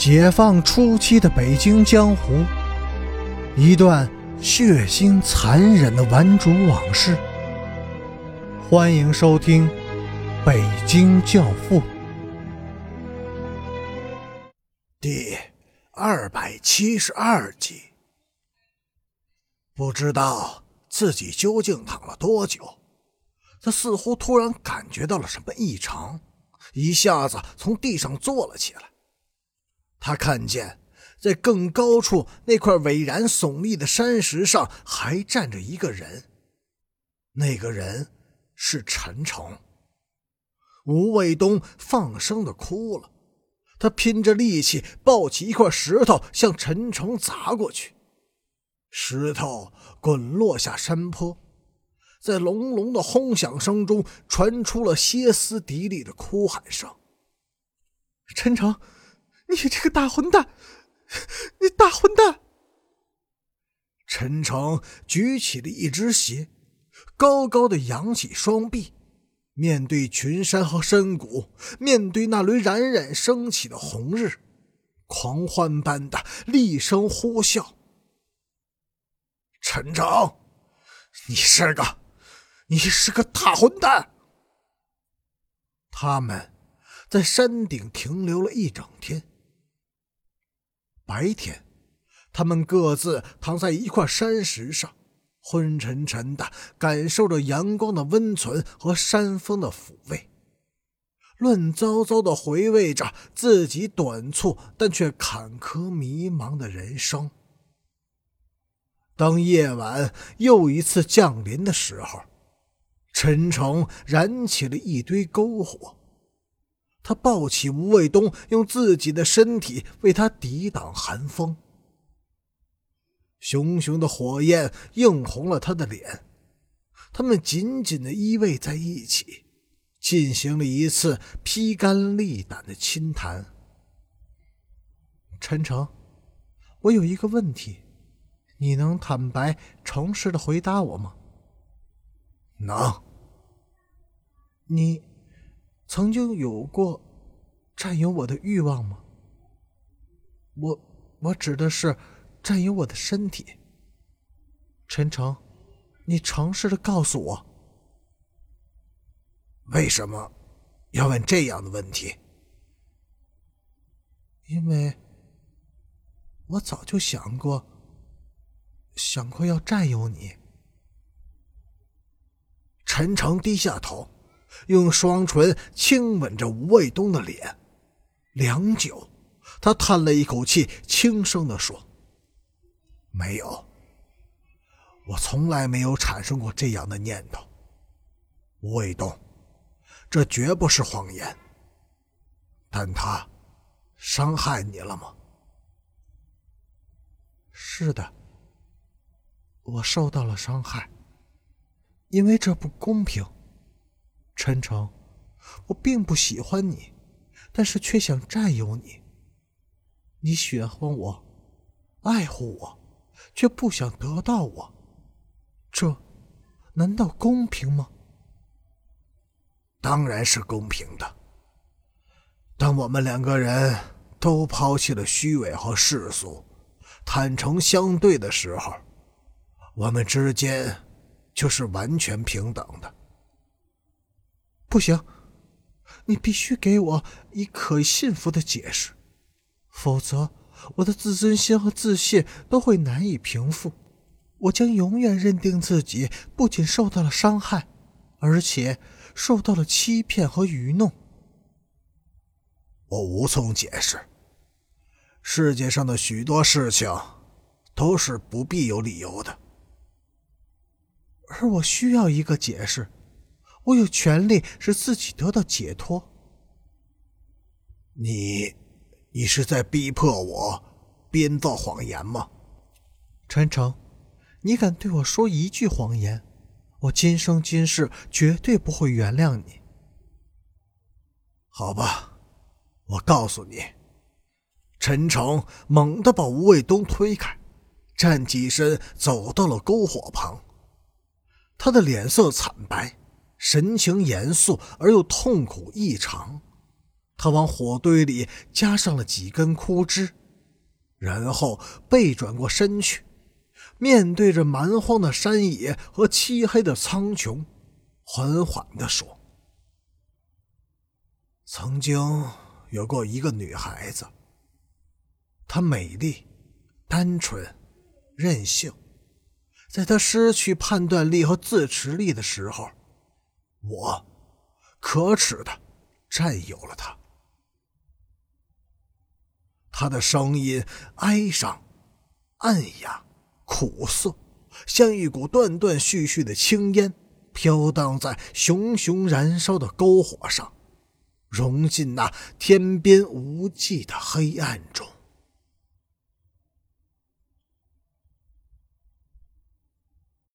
解放初期的北京江湖，一段血腥残忍的顽主往事。欢迎收听《北京教父》第二百七十二集。不知道自己究竟躺了多久，他似乎突然感觉到了什么异常，一下子从地上坐了起来。他看见，在更高处那块巍然耸立的山石上，还站着一个人。那个人是陈诚。吴卫东放声的哭了，他拼着力气抱起一块石头，向陈诚砸过去。石头滚落下山坡，在隆隆的轰响声中，传出了歇斯底里的哭喊声：“陈诚！”你这个大混蛋！你大混蛋！陈诚举起了一只鞋，高高的扬起双臂，面对群山和山谷，面对那轮冉冉升起的红日，狂欢般的厉声呼啸：“陈诚，你是个，你是个大混蛋！”他们在山顶停留了一整天。白天，他们各自躺在一块山石上，昏沉沉的感受着阳光的温存和山风的抚慰，乱糟糟的回味着自己短促但却坎坷迷茫的人生。当夜晚又一次降临的时候，陈诚燃起了一堆篝火。他抱起吴卫东，用自己的身体为他抵挡寒风。熊熊的火焰映红了他的脸，他们紧紧的依偎在一起，进行了一次披肝沥胆的亲谈。陈诚，我有一个问题，你能坦白诚实的回答我吗？能。你。曾经有过占有我的欲望吗？我我指的是占有我的身体。陈诚，你诚实的告诉我，为什么要问这样的问题？因为我早就想过，想过要占有你。陈诚低下头。用双唇轻吻着吴卫东的脸，良久，他叹了一口气，轻声地说：“没有，我从来没有产生过这样的念头。吴卫东，这绝不是谎言。但他伤害你了吗？”“是的，我受到了伤害，因为这不公平。”陈诚，我并不喜欢你，但是却想占有你。你喜欢我，爱护我，却不想得到我，这难道公平吗？当然是公平的。当我们两个人都抛弃了虚伪和世俗，坦诚相对的时候，我们之间就是完全平等的。不行，你必须给我以可信服的解释，否则我的自尊心和自信都会难以平复。我将永远认定自己不仅受到了伤害，而且受到了欺骗和愚弄。我无从解释。世界上的许多事情都是不必有理由的，而我需要一个解释。我有权利使自己得到解脱。你，你是在逼迫我编造谎言吗？陈诚，你敢对我说一句谎言，我今生今世绝对不会原谅你。好吧，我告诉你。陈诚猛地把吴卫东推开，站起身走到了篝火旁，他的脸色惨白。神情严肃而又痛苦异常，他往火堆里加上了几根枯枝，然后背转过身去，面对着蛮荒的山野和漆黑的苍穹，缓缓地说：“曾经有过一个女孩子，她美丽、单纯、任性。在她失去判断力和自持力的时候，我可耻的占有了他。”他的声音哀伤、暗哑、苦涩，像一股断断续续的青烟，飘荡在熊熊燃烧的篝火上，融进那天边无际的黑暗中。